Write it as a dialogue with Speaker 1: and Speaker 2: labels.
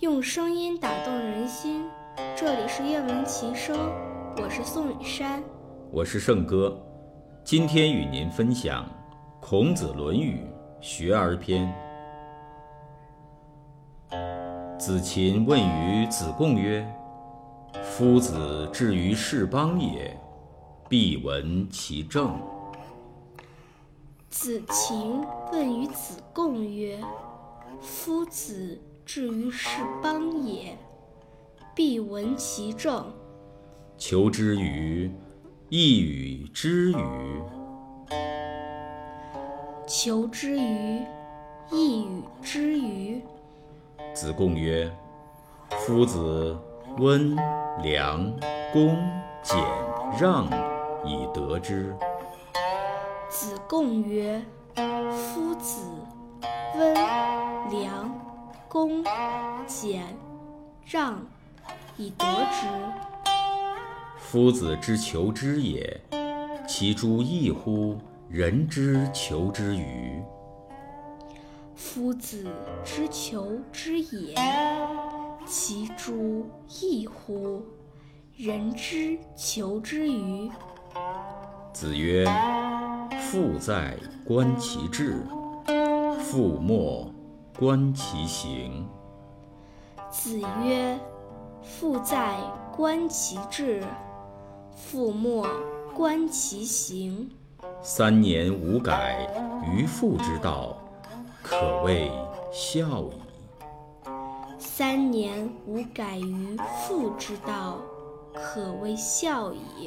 Speaker 1: 用声音打动人心，这里是夜闻琴声，我是宋雨山，
Speaker 2: 我是圣哥，今天与您分享《孔子论语·学而篇》。子禽问于子贡曰：“夫子至于是邦也，必闻其政。”
Speaker 1: 子禽问于子贡曰：“夫子至于是邦也，必闻其政。”
Speaker 2: 求之于亦与之与。
Speaker 1: 求之于一与之与。
Speaker 2: 子贡曰：“夫子温良恭俭让以得之。”
Speaker 1: 子贡曰：“夫子温良恭俭让以得之。”
Speaker 2: 夫子之求之也，其诸异乎人之求之与？
Speaker 1: 夫子之求之也，其诸异乎人之求之与？
Speaker 2: 子曰：“父在，观其志；父莫，观其行。”
Speaker 1: 子曰：“父在，观其志；父莫，观其行。”
Speaker 2: 三年无改于父之道。可谓孝矣。
Speaker 1: 三年无改于父之道，可谓孝矣。